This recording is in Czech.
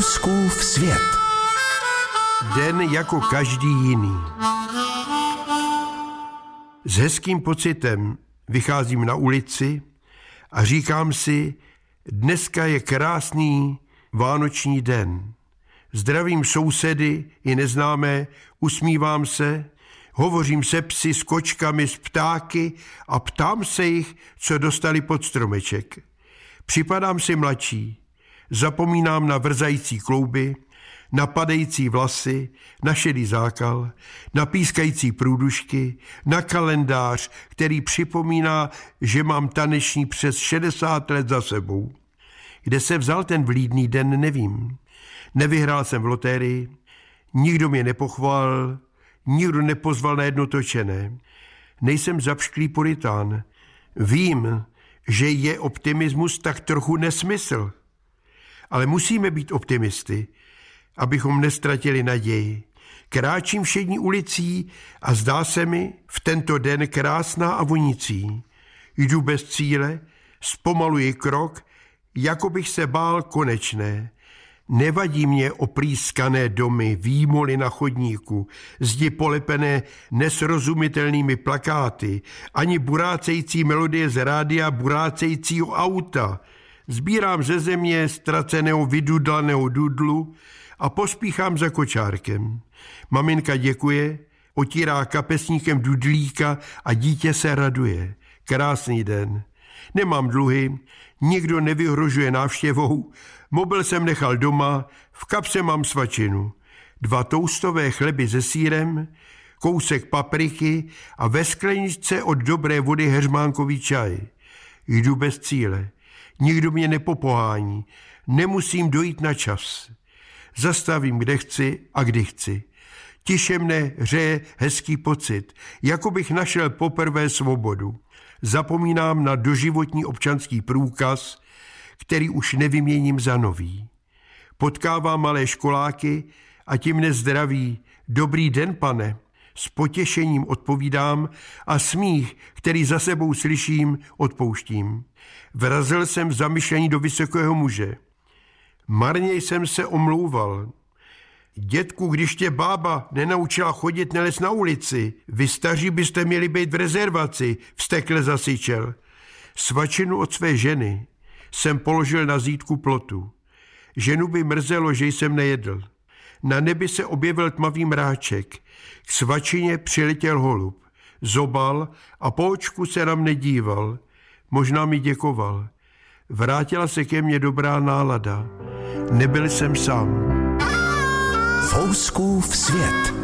Fouskův svět. Den jako každý jiný. S hezkým pocitem vycházím na ulici a říkám si, dneska je krásný vánoční den. Zdravím sousedy i neznámé, usmívám se, hovořím se psy, s kočkami, s ptáky a ptám se jich, co dostali pod stromeček. Připadám si mladší, zapomínám na vrzající klouby, na padající vlasy, na šedý zákal, na pískající průdušky, na kalendář, který připomíná, že mám taneční přes 60 let za sebou. Kde se vzal ten vlídný den, nevím. Nevyhrál jsem v lotérii, nikdo mě nepochval, nikdo nepozval na jedno točené. Nejsem zapšklý puritán. Vím, že je optimismus tak trochu nesmysl. Ale musíme být optimisty, abychom nestratili naději. Kráčím všední ulicí a zdá se mi v tento den krásná a vonící. Jdu bez cíle, zpomaluji krok, jako bych se bál konečné. Nevadí mě oprýskané domy, výmoly na chodníku, zdi polepené nesrozumitelnými plakáty, ani burácející melodie z rádia burácejícího auta. Sbírám ze země ztraceného vydudlaného dudlu a pospíchám za kočárkem. Maminka děkuje, otírá kapesníkem dudlíka a dítě se raduje. Krásný den. Nemám dluhy, nikdo nevyhrožuje návštěvou, mobil jsem nechal doma, v kapse mám svačinu. Dva toustové chleby se sírem, kousek papriky a ve skleničce od dobré vody heřmánkový čaj. Jdu bez cíle. Nikdo mě nepopohání. Nemusím dojít na čas. Zastavím, kde chci a kdy chci. Tiše mne hřeje hezký pocit, jako bych našel poprvé svobodu. Zapomínám na doživotní občanský průkaz, který už nevyměním za nový. Potkávám malé školáky a tím nezdraví. Dobrý den, pane. S potěšením odpovídám a smích, který za sebou slyším, odpouštím. Vrazil jsem v zamyšlení do vysokého muže. Marně jsem se omlouval. Dětku, když tě bába nenaučila chodit, neles na ulici. Vy staří byste měli být v rezervaci, vstekle zasyčel. Svačinu od své ženy jsem položil na zítku plotu. Ženu by mrzelo, že jsem nejedl. Na nebi se objevil tmavý mráček. K svačině přiletěl holub. Zobal a po očku se na mne díval. Možná mi děkoval. Vrátila se ke mně dobrá nálada. Nebyl jsem sám. Fouskův svět.